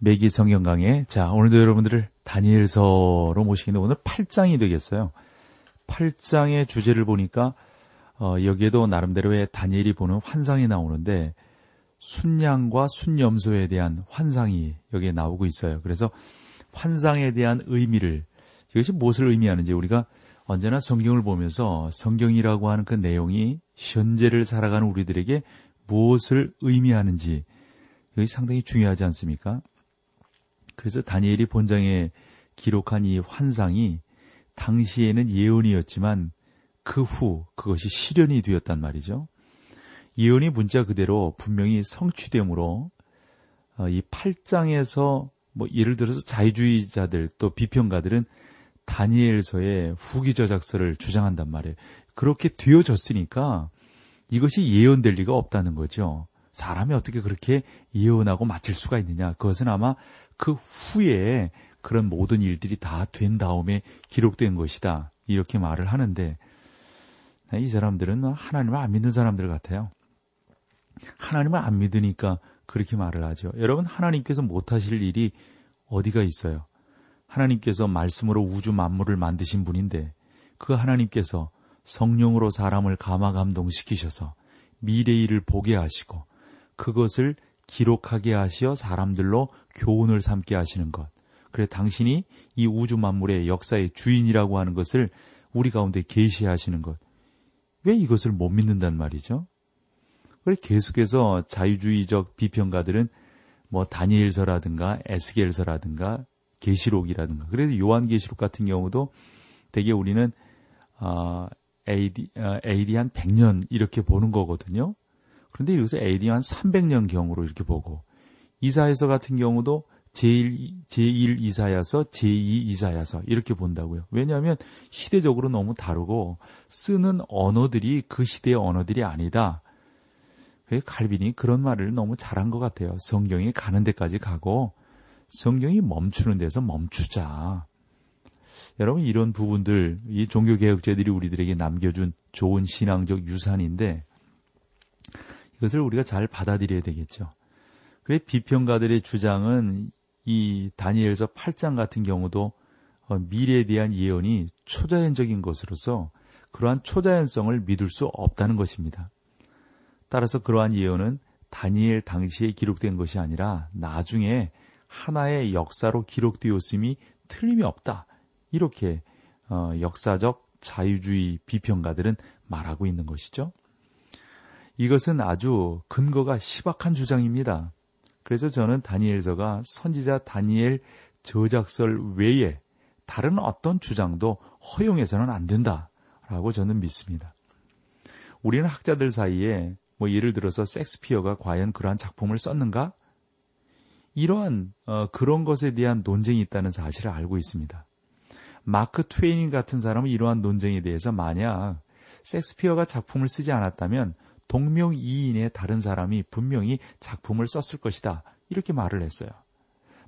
매기 성경 강해 자 오늘도 여러분들을 다니엘서로 모시기는 오늘 8장이 되겠어요. 8장의 주제를 보니까 어, 여기에도 나름대로의 다니엘이 보는 환상이 나오는데 순양과 순염소에 대한 환상이 여기에 나오고 있어요. 그래서 환상에 대한 의미를 이것이 무엇을 의미하는지 우리가 언제나 성경을 보면서 성경이라고 하는 그 내용이 현재를 살아가는 우리들에게 무엇을 의미하는지 이것이 상당히 중요하지 않습니까? 그래서 다니엘이 본장에 기록한 이 환상이 당시에는 예언이었지만 그 후 그것이 실현이 되었단 말이죠. 예언이 문자 그대로 분명히 성취되므로 어, 이 8장에서 뭐 예를 들어서 자유주의자들 또 비평가들은 다니엘서의 후기 저작서를 주장한단 말이에요. 그렇게 되어졌으니까 이것이 예언될 리가 없다는 거죠. 사람이 어떻게 그렇게 예언하고 맞출 수가 있느냐. 그것은 아마 그 후에 그런 모든 일들이 다 된 다음에 기록된 것이다. 이렇게 말을 하는데 이 사람들은 하나님을 안 믿는 사람들 같아요. 하나님을 안 믿으니까 그렇게 말을 하죠. 여러분 하나님께서 못하실 일이 어디가 있어요? 하나님께서 말씀으로 우주 만물을 만드신 분인데 그 하나님께서 성령으로 사람을 감화 감동시키셔서 미래의 일을 보게 하시고 그것을 기록하게 하시어 사람들로 교훈을 삼게 하시는 것. 그래 당신이 이 우주 만물의 역사의 주인이라고 하는 것을 우리 가운데 계시하시는 것. 왜 이것을 못 믿는단 말이죠? 그래 계속해서 자유주의적 비평가들은 뭐 다니엘서라든가 에스겔서라든가 계시록이라든가 그래서 요한계시록 같은 경우도 대개 우리는 어, AD, 어, AD 한 100년 이렇게 보는 거거든요. 그런데 여기서 AD 한 300년 경으로 이렇게 보고 이사야서 같은 경우도 제1, 제1 이사야서, 제2 이사야서 이렇게 본다고요. 왜냐하면 시대적으로 너무 다르고 쓰는 언어들이 그 시대의 언어들이 아니다. 갈빈이 그런 말을 너무 잘한 것 같아요. 성경이 가는 데까지 가고 성경이 멈추는 데서 멈추자. 여러분 이런 부분들 이 종교개혁자들이 우리들에게 남겨준 좋은 신앙적 유산인데 이것을 우리가 잘 받아들여야 되겠죠. 그래 비평가들의 주장은 이 다니엘서 8장 같은 경우도 어, 미래에 대한 예언이 초자연적인 것으로서 그러한 초자연성을 믿을 수 없다는 것입니다. 따라서 그러한 예언은 다니엘 당시에 기록된 것이 아니라 나중에 하나의 역사로 기록되었음이 틀림이 없다. 이렇게 어, 역사적 자유주의 비평가들은 말하고 있는 것이죠. 이것은 아주 근거가 희박한 주장입니다. 그래서 저는 다니엘서가 선지자 다니엘 저작설 외에 다른 어떤 주장도 허용해서는 안 된다라고 저는 믿습니다. 우리는 학자들 사이에 뭐 예를 들어서 섹스피어가 과연 그러한 작품을 썼는가? 이러한 어, 그런 것에 대한 논쟁이 있다는 사실을 알고 있습니다. 마크 트웨이닝 같은 사람은 이러한 논쟁에 대해서 만약 섹스피어가 작품을 쓰지 않았다면 동명이인의 다른 사람이 분명히 작품을 썼을 것이다. 이렇게 말을 했어요.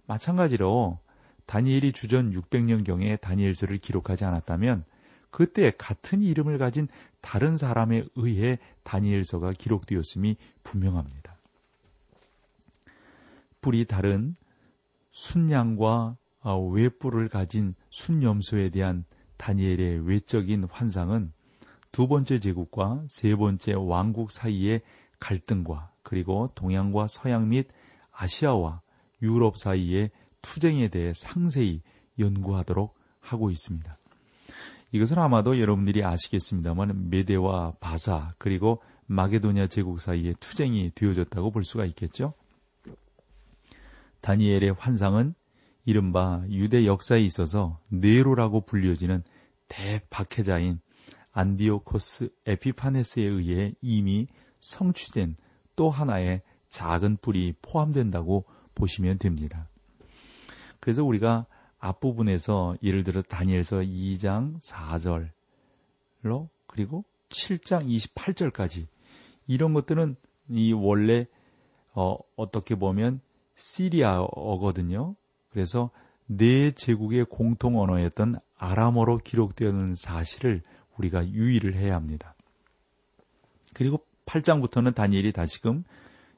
마찬가지로 다니엘이 주전 600년경에 다니엘서를 기록하지 않았다면 그때 같은 이름을 가진 다른 사람에 의해 다니엘서가 기록되었음이 분명합니다. 뿔이 다른 순양과 어, 외뿔을 가진 순염소에 대한 다니엘의 외적인 환상은 두 번째 제국과 세 번째 왕국 사이의 갈등과 그리고 동양과 서양 및 아시아와 유럽 사이의 투쟁에 대해 상세히 연구하도록 하고 있습니다. 이것은 아마도 여러분들이 아시겠습니다만 메데와 바사 그리고 마게도냐 제국 사이의 투쟁이 되어졌다고 볼 수가 있겠죠. 다니엘의 환상은 이른바 유대 역사에 있어서 네로라고 불려지는 대박해자인 안디오코스 에피파네스에 의해 이미 성취된 또 하나의 작은 뿔이 포함된다고 보시면 됩니다. 그래서 우리가 앞부분에서 예를 들어 다니엘서 2장 4절로 그리고 7장 28절까지 이런 것들은 이 원래 어, 어떻게 보면 시리아어거든요. 그래서 네 제국의 공통 언어였던 아람어로 기록되는 사실을 우리가 유의를 해야 합니다. 그리고 8장부터는 다니엘이 다시금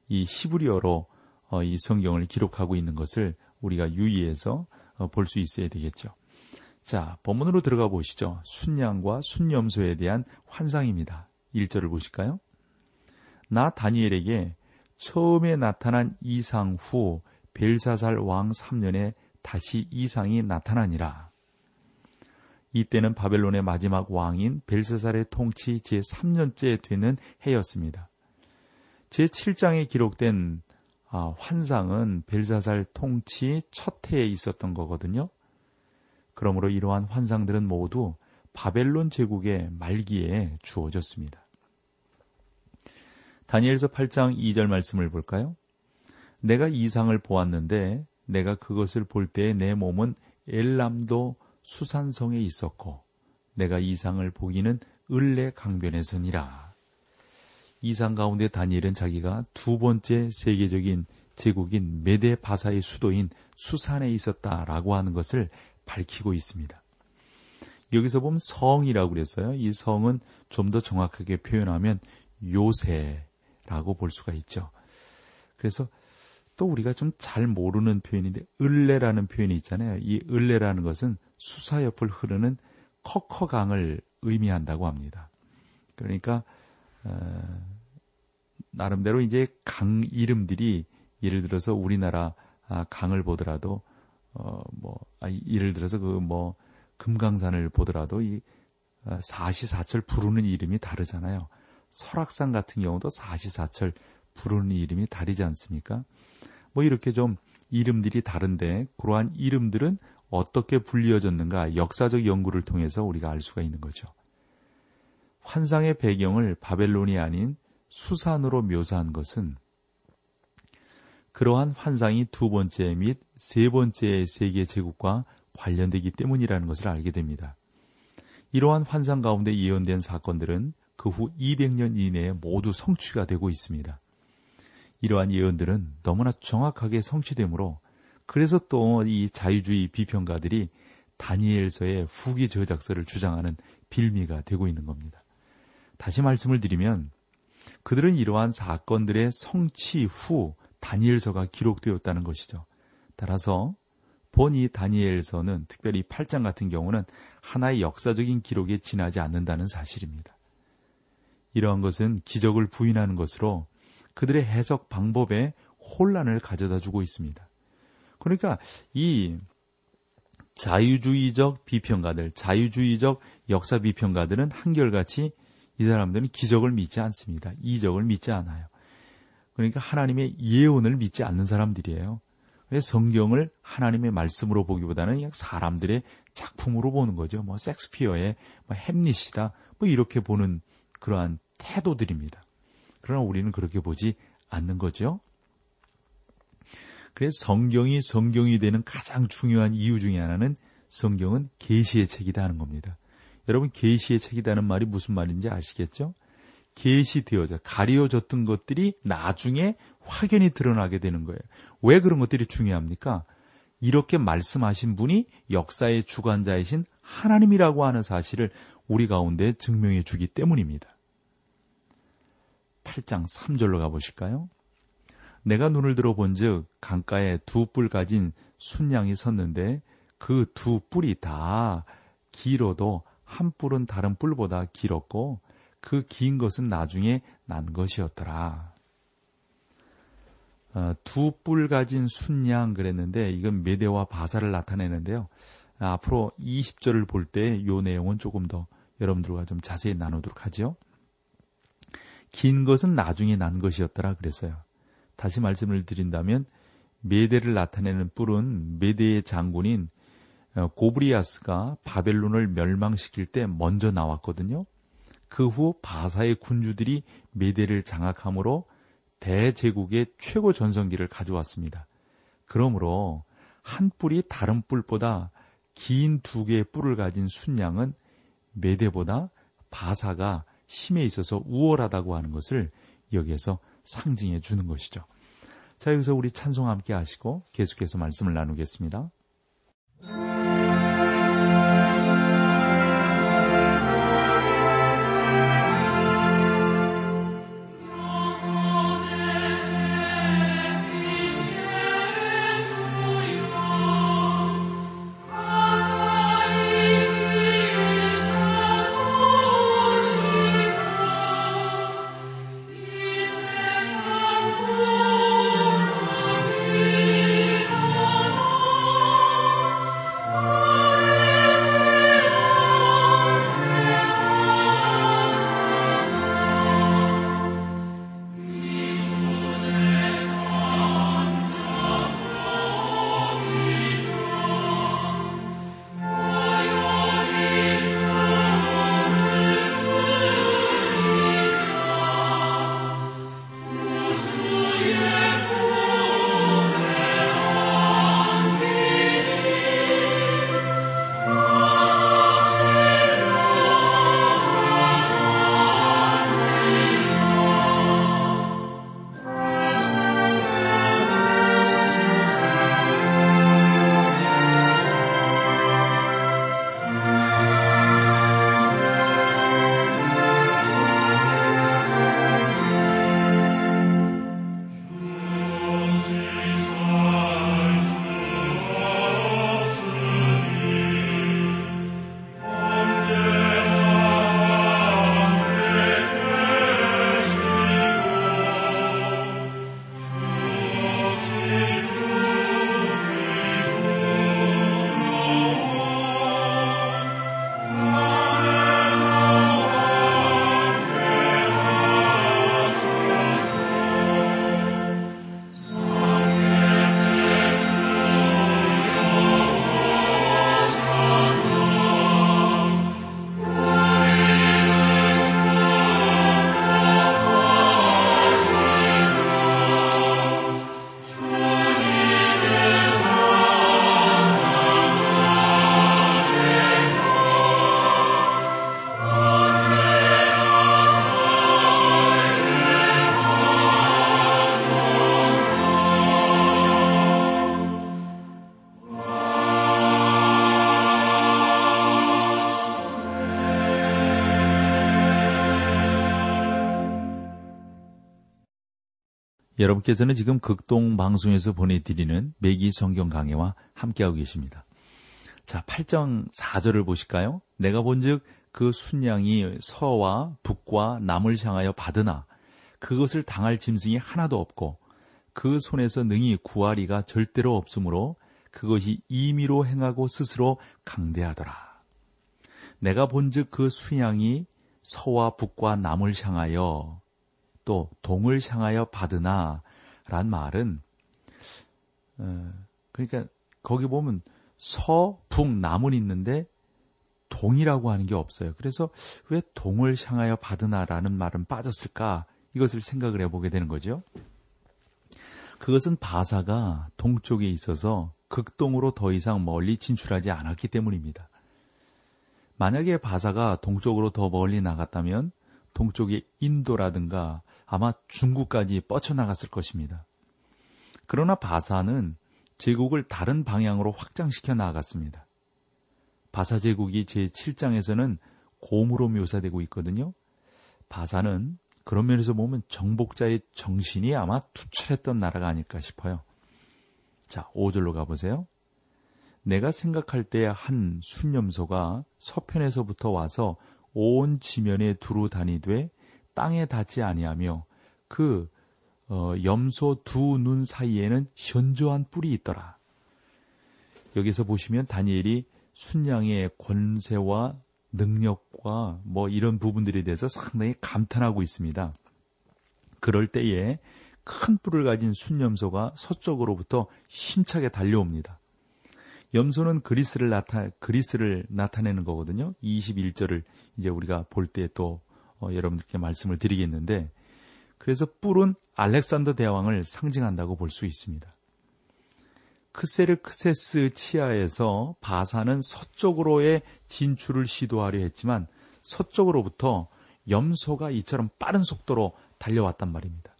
이 히브리어로 어, 이 성경을 기록하고 있는 것을 우리가 유의해서 어, 볼수 있어야 되겠죠. 자, 본문으로 들어가 보시죠. 순양과 순염소에 대한 환상입니다. 1절을 보실까요? 나 다니엘에게 처음에 나타난 이상 후 벨사살 왕 3년에 다시 이상이 나타나니라. 이때는 바벨론의 마지막 왕인 벨사살의 통치 제3년째 되는 해였습니다. 제7장에 기록된 아, 환상은 벨사살 통치 첫 해에 있었던 거거든요. 그러므로 이러한 환상들은 모두 바벨론 제국의 말기에 주어졌습니다. 다니엘서 8장 2절 말씀을 볼까요? 내가 이상을 보았는데 내가 그것을 볼 때 내 몸은 엘람도 수산성에 있었고 내가 이상을 보기는 을레 강변에서니라. 이상 가운데 다니엘은 자기가 두 번째 세계적인 제국인 메데 바사의 수도인 수산에 있었다라고 하는 것을 밝히고 있습니다. 여기서 보면 성이라고 그랬어요. 이 성은 좀 더 정확하게 표현하면 요새라고 볼 수가 있죠. 그래서 또 우리가 좀 잘 모르는 표현인데 을레라는 표현이 있잖아요. 이 을레라는 것은 수사 옆을 흐르는 커커강을 의미한다고 합니다. 그러니까 어, 나름대로 이제 강 이름들이 예를 들어서 우리나라 아, 강을 보더라도 어뭐 아, 예를 들어서 그 뭐 금강산을 보더라도 이 아, 사시사철 부르는 이름이 다르잖아요. 설악산 같은 경우도 사시사철 부르는 이름이 다르지 않습니까? 뭐 이렇게 좀 이름들이 다른데 그러한 이름들은 어떻게 불리어졌는가 역사적 연구를 통해서 우리가 알 수가 있는 거죠. 환상의 배경을 바벨론이 아닌 수산으로 묘사한 것은 그러한 환상이 두 번째 및 세 번째 세계 제국과 관련되기 때문이라는 것을 알게 됩니다. 이러한 환상 가운데 예언된 사건들은 그 후 200년 이내에 모두 성취가 되고 있습니다. 이러한 예언들은 너무나 정확하게 성취되므로 그래서 또 이 자유주의 비평가들이 다니엘서의 후기 저작서를 주장하는 빌미가 되고 있는 겁니다. 다시 말씀을 드리면 그들은 이러한 사건들의 성취 후 다니엘서가 기록되었다는 것이죠. 따라서 본이 다니엘서는 특별히 8장 같은 경우는 하나의 역사적인 기록에 지나지 않는다는 사실입니다. 이러한 것은 기적을 부인하는 것으로 그들의 해석 방법에 혼란을 가져다 주고 있습니다. 그러니까 이 자유주의적 비평가들, 자유주의적 역사 비평가들은 한결같이 이 사람들은 기적을 믿지 않습니다. 이적을 믿지 않아요. 그러니까 하나님의 예언을 믿지 않는 사람들이에요. 성경을 하나님의 말씀으로 보기보다는 그냥 사람들의 작품으로 보는 거죠. 뭐 섹스피어의 뭐 햄릿이다. 뭐 이렇게 보는 그러한 태도들입니다. 그러나 우리는 그렇게 보지 않는 거죠. 그래서 성경이 성경이 되는 가장 중요한 이유 중에 하나는 성경은 계시의 책이다 하는 겁니다. 여러분 계시의 책이라는 말이 무슨 말인지 아시겠죠? 계시되어져 가려졌던 것들이 나중에 확연히 드러나게 되는 거예요. 왜 그런 것들이 중요합니까? 이렇게 말씀하신 분이 역사의 주관자이신 하나님이라고 하는 사실을 우리 가운데 증명해 주기 때문입니다. 8장 3절로 가보실까요? 내가 눈을 들어 본 즉 강가에 두 뿔 가진 순양이 섰는데 그 두 뿔이 다 길어도 한 뿔은 다른 뿔보다 길었고 그 긴 것은 나중에 난 것이었더라. 어, 두뿔 가진 순양 그랬는데 이건 메대와 바사를 나타내는데요. 앞으로 20절을 볼 때 이 내용은 조금 더 여러분들과 좀 자세히 나누도록 하죠. 긴 것은 나중에 난 것이었더라 그랬어요. 다시 말씀을 드린다면 메대를 나타내는 뿔은 메대의 장군인 어, 고브리아스가 바벨론을 멸망시킬 때 먼저 나왔거든요. 그 후 바사의 군주들이 메대를 장악함으로 대제국의 최고 전성기를 가져왔습니다. 그러므로 한 뿔이 다른 뿔보다 긴 두 개의 뿔을 가진 순양은 메대보다 바사가 심에 있어서 우월하다고 하는 것을 여기에서 상징해 주는 것이죠. 자, 여기서 우리 찬송 함께 하시고 계속해서 말씀을 나누겠습니다. 여러분께서는 지금 극동 방송에서 보내드리는 매기 성경 강해와 함께하고 계십니다. 자, 8장 4절을 보실까요? 내가 본즉 그 순양이 서와 북과 남을 향하여 받으나 그것을 당할 짐승이 하나도 없고 그 손에서 능히 구하리가 절대로 없으므로 그것이 임의로 행하고 스스로 강대하더라. 내가 본즉 그 순양이 서와 북과 남을 향하여 또 동을 향하여 받으나 란 말은 어, 그러니까 거기 보면 서, 북, 남은 있는데 동이라고 하는 게 없어요. 그래서 왜 동을 향하여 받으나라는 말은 빠졌을까? 이것을 생각을 해보게 되는 거죠. 그것은 바사가 동쪽에 있어서 극동으로 더 이상 멀리 진출하지 않았기 때문입니다. 만약에 바사가 동쪽으로 더 멀리 나갔다면 동쪽의 인도라든가 아마 중국까지 뻗쳐나갔을 것입니다. 그러나 바사는 제국을 다른 방향으로 확장시켜 나아갔습니다. 바사 제국이 제7장에서는 곰으로 묘사되고 있거든요. 바사는 그런 면에서 보면 정복자의 정신이 아마 투철했던 나라가 아닐까 싶어요. 자, 5절로 가보세요. 내가 생각할 때한 순념소가 서편에서부터 와서 온 지면에 두루 다니되 땅에 닿지 아니하며 그 어, 염소 두 눈 사이에는 현저한 뿔이 있더라. 여기서 보시면 다니엘이 순양의 권세와 능력과 뭐 이런 부분들에 대해서 상당히 감탄하고 있습니다. 그럴 때에 큰 뿔을 가진 순염소가 서쪽으로부터 힘차게 달려옵니다. 염소는 그리스를 나타 그리스를 나타내는 거거든요. 21절을 이제 우리가 볼 때 또 어, 여러분들께 말씀을 드리겠는데 그래서 뿔은 알렉산더 대왕을 상징한다고 볼 수 있습니다. 크세르크세스 치하에서 바사는 서쪽으로의 진출을 시도하려 했지만 서쪽으로부터 염소가 이처럼 빠른 속도로 달려왔단 말입니다.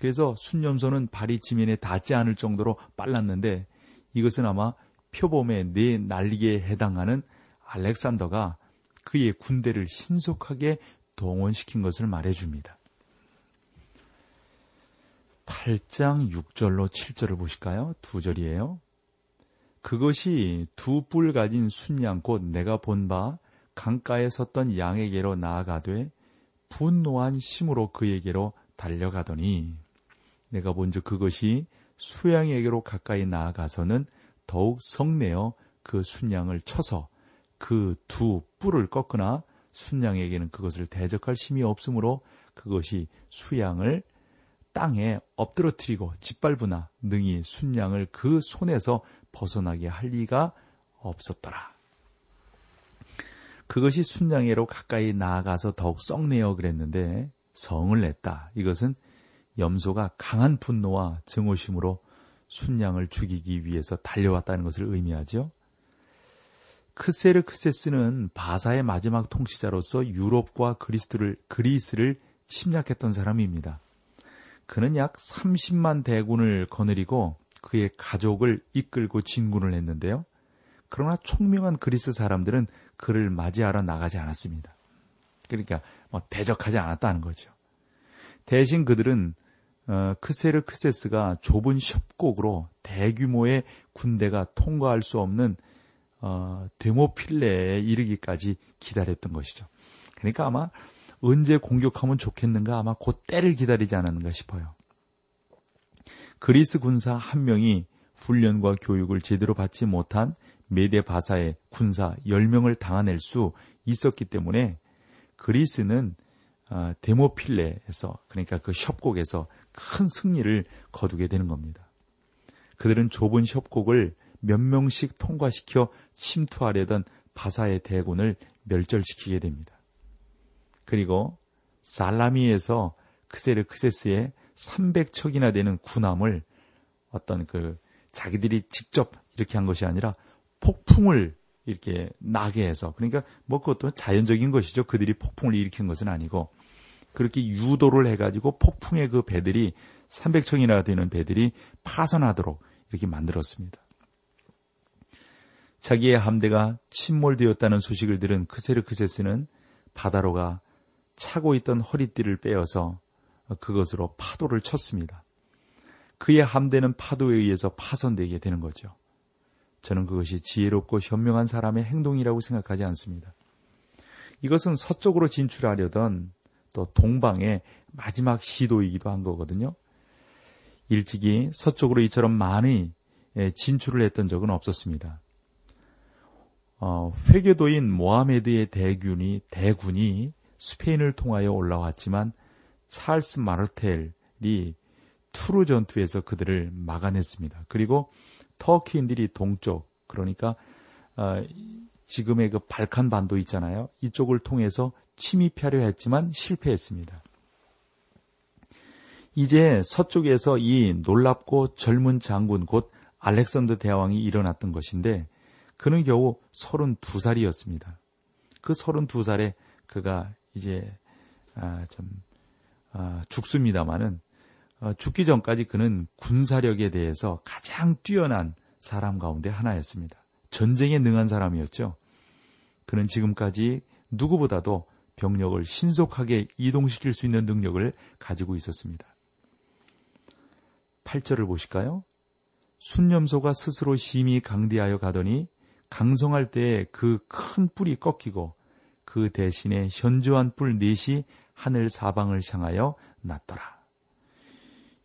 그래서 순염소는 발이 지면에 닿지 않을 정도로 빨랐는데 이것은 아마 표범의 네 날개에 해당하는 알렉산더가 그의 군대를 신속하게 동원시킨 것을 말해줍니다. 8장 6절로 7절을 보실까요? 두 절이에요. 그것이 두 뿔 가진 순양 곧 내가 본 바 강가에 섰던 양에게로 나아가되 분노한 심으로 그에게로 달려가더니 내가 본즉 그것이 수양에게로 가까이 나아가서는 더욱 성내어 그 순양을 쳐서 그 두 뿔을 꺾으나 순양에게는 그것을 대적할 힘이 없으므로 그것이 수양을 땅에 엎드러뜨리고 짓밟으나 능히 순양을 그 손에서 벗어나게 할 리가 없었더라. 그것이 순양에로 가까이 나아가서 더욱 썩내어 그랬는데 성을 냈다. 이것은 염소가 강한 분노와 증오심으로 순양을 죽이기 위해서 달려왔다는 것을 의미하죠. 크세르크세스는 바사의 마지막 통치자로서 유럽과 그리스를 그리스를 침략했던 사람입니다. 그는 약 30만 대군을 거느리고 그의 가족을 이끌고 진군을 했는데요. 그러나 총명한 그리스 사람들은 그를 맞이하러 나가지 않았습니다. 그러니까 뭐 대적하지 않았다는 거죠. 대신 그들은 어, 크세르크세스가 좁은 협곡으로 대규모의 군대가 통과할 수 없는 어, 데모필레에 이르기까지 기다렸던 것이죠. 그러니까 아마 언제 공격하면 좋겠는가 아마 곧 때를 기다리지 않았는가 싶어요. 그리스 군사 한 명이 훈련과 교육을 제대로 받지 못한 메데 바사의 군사 10명을 당아낼 수 있었기 때문에 그리스는 어, 데모필레에서 그러니까 그 협곡에서 큰 승리를 거두게 되는 겁니다. 그들은 좁은 협곡을 몇 명씩 통과시켜 침투하려던 바사의 대군을 멸절시키게 됩니다. 그리고 살라미에서 크세르크세스의 300척이나 되는 군함을 어떤 그 자기들이 직접 이렇게 한 것이 아니라 폭풍을 이렇게 나게 해서 그러니까 뭐 그것도 자연적인 것이죠. 그들이 폭풍을 일으킨 것은 아니고 그렇게 유도를 해가지고 폭풍의 그 배들이 300척이나 되는 배들이 파선하도록 이렇게 만들었습니다. 자기의 함대가 침몰되었다는 소식을 들은 크세르크세스는 바다로가 차고 있던 허리띠를 빼어서 그것으로 파도를 쳤습니다. 그의 함대는 파도에 의해서 파손되게 되는 거죠. 저는 그것이 지혜롭고 현명한 사람의 행동이라고 생각하지 않습니다. 이것은 서쪽으로 진출하려던 또 동방의 마지막 시도이기도 한 거거든요. 일찍이 서쪽으로 이처럼 많이 예, 진출을 했던 적은 없었습니다. 어, 회계도인 모하메드의 대군이 대군이 스페인을 통하여 올라왔지만 찰스 마르텔이 투르 전투에서 그들을 막아냈습니다. 그리고 터키인들이 동쪽 그러니까 어, 지금의 그 발칸 반도 있잖아요. 이쪽을 통해서 침입하려 했지만 실패했습니다. 이제 서쪽에서 이 놀랍고 젊은 장군 곧 알렉산더 대왕이 일어났던 것인데 그는 겨우 32살이었습니다. 그 32살에 그가 이제 아, 좀 아, 죽습니다마는 어, 죽기 전까지 그는 군사력에 대해서 가장 뛰어난 사람 가운데 하나였습니다. 전쟁에 능한 사람이었죠. 그는 지금까지 누구보다도 병력을 신속하게 이동시킬 수 있는 능력을 가지고 있었습니다. 8절을 보실까요? 순념소가 스스로 심히 강대하여 가더니 강성할 때에 그 큰 뿔이 꺾이고 그 대신에 현저한 뿔 넷이 하늘 사방을 향하여 났더라.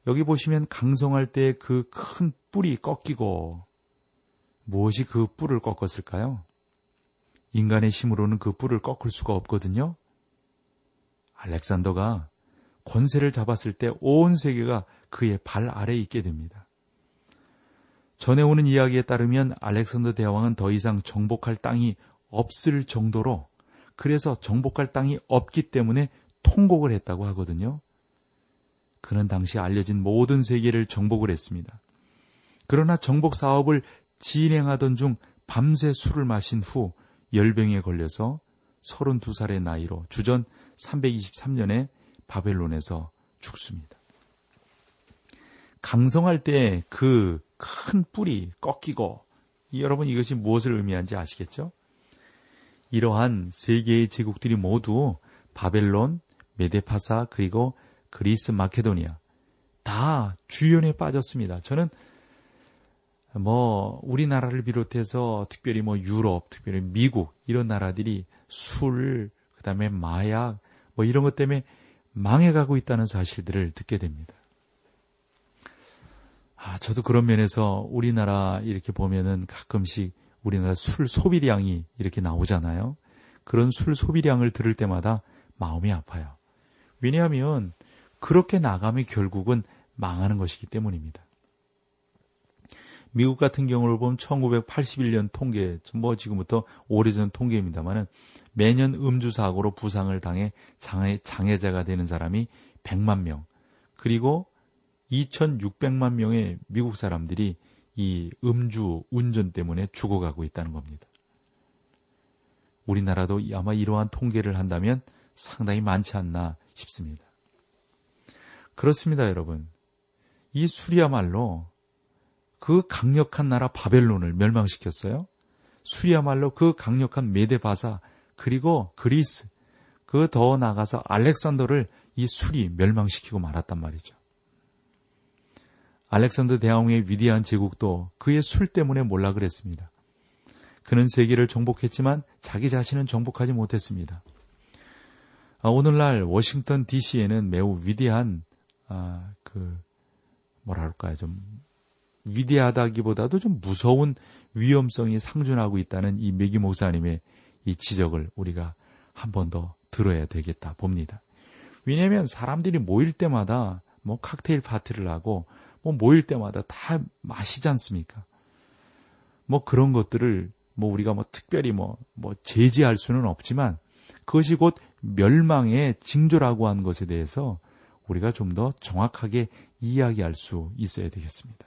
여기 보시면 강성할 때그큰 뿔이 꺾이고 무엇이 그 뿔을 꺾었을까요? 인간의 힘으로는 그 뿔을 꺾을 수가 없거든요. 알렉산더가 권세를 잡았을 때 온 세계가 그의 발 아래에 있게 됩니다. 전해오는 이야기에 따르면 알렉산더 대왕은 더 이상 정복할 땅이 없을 정도로 그래서 정복할 땅이 없기 때문에 통곡을 했다고 하거든요. 그는 당시 알려진 모든 세계를 정복을 했습니다. 그러나 정복 사업을 진행하던 중 밤새 술을 마신 후 열병에 걸려서 32살의 나이로 주전 323년에 바벨론에서 죽습니다. 강성할 때 그 큰 뿔이 꺾이고 여러분 이것이 무엇을 의미하는지 아시겠죠? 이러한 세 개의 제국들이 모두 바벨론, 메데파사 그리고 그리스 마케도니아 다 주연에 빠졌습니다. 저는 뭐 우리나라를 비롯해서 특별히 뭐 유럽, 특별히 미국 이런 나라들이 술, 그다음에 마약 뭐 이런 것 때문에 망해가고 있다는 사실들을 듣게 됩니다. 아, 저도 그런 면에서 우리나라 이렇게 보면은 가끔씩 우리나라 술 소비량이 이렇게 나오잖아요. 그런 술 소비량을 들을 때마다 마음이 아파요. 왜냐하면 그렇게 나가면 결국은 망하는 것이기 때문입니다. 미국 같은 경우를 보면 1981년 통계, 뭐 지금부터 오래전 통계입니다만은 매년 음주 사고로 부상을 당해 장애, 장애자가 되는 사람이 100만 명, 그리고 2,600만 명의 미국 사람들이 이 음주 운전 때문에 죽어가고 있다는 겁니다. 우리나라도 아마 이러한 통계를 한다면 상당히 많지 않나 싶습니다. 그렇습니다, 여러분. 이 술이야말로 그 강력한 나라 바벨론을 멸망시켰어요. 술이야말로 그 강력한 메데바사 그리고 그리스 그 더 나가서 알렉산더를 이 술이 멸망시키고 말았단 말이죠. 알렉산더 대왕의 위대한 제국도 그의 술 때문에 몰라 그랬습니다. 그는 세계를 정복했지만 자기 자신은 정복하지 못했습니다. 아, 오늘날 워싱턴 DC에는 매우 위대한 아, 그 뭐랄까요 좀 위대하다기보다도 좀 무서운 위험성이 상존하고 있다는 이 메기 목사님의 이 지적을 우리가 한 번 더 들어야 되겠다 봅니다. 왜냐하면 사람들이 모일 때마다 뭐 칵테일 파티를 하고 뭐 모일 때마다 다 마시지 않습니까? 뭐 그런 것들을 뭐 우리가 뭐 특별히 뭐, 뭐 제지할 수는 없지만 그것이 곧 멸망의 징조라고 하는 것에 대해서 우리가 좀 더 정확하게 이야기할 수 있어야 되겠습니다.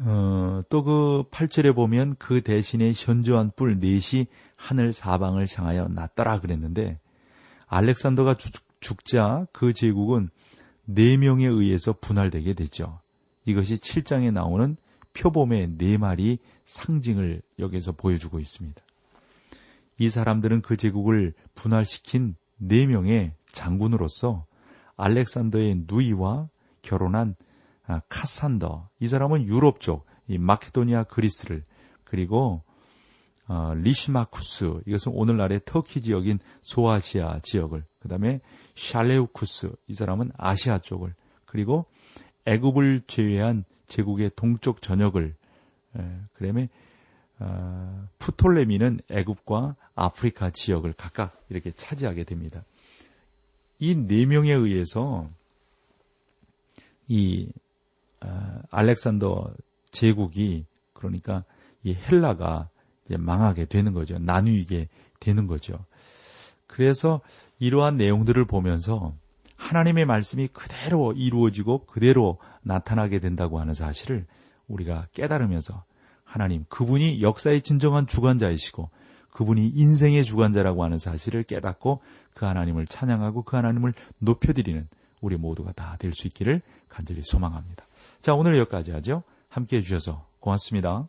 어, 또그 8절에 보면 그 대신에 현저한 뿔 넷이 하늘 사방을 향하여 났더라 그랬는데 알렉산더가 죽, 죽자 그 제국은 네 명에 의해서 분할되게 되죠. 이것이 7장에 나오는 표범의 네 마리 상징을 여기서 보여주고 있습니다. 이 사람들은 그 제국을 분할시킨 네 명의 장군으로서 알렉산더의 누이와 결혼한 아, 카산더 이 사람은 유럽 쪽이 마케도니아 그리스를 그리고 어, 리시마쿠스 이것은 오늘날의 터키 지역인 소아시아 지역을 그다음에 셀레우쿠스 이 사람은 아시아 쪽을 그리고 애굽을 제외한 제국의 동쪽 전역을 에, 그다음에 어, 프톨레미는 애굽과 아프리카 지역을 각각 이렇게 차지하게 됩니다. 이 네 명에 의해서 이 어, 알렉산더 제국이 그러니까 이 헬라가 망하게 되는 거죠. 나누게 되는 거죠. 그래서 이러한 내용들을 보면서 하나님의 말씀이 그대로 이루어지고 그대로 나타나게 된다고 하는 사실을 우리가 깨달으면서 하나님, 그분이 역사의 진정한 주관자이시고 그분이 인생의 주관자라고 하는 사실을 깨닫고 그 하나님을 찬양하고 그 하나님을 높여드리는 우리 모두가 다 될 수 있기를 간절히 소망합니다. 자, 오늘 여기까지 하죠. 함께 해주셔서 고맙습니다.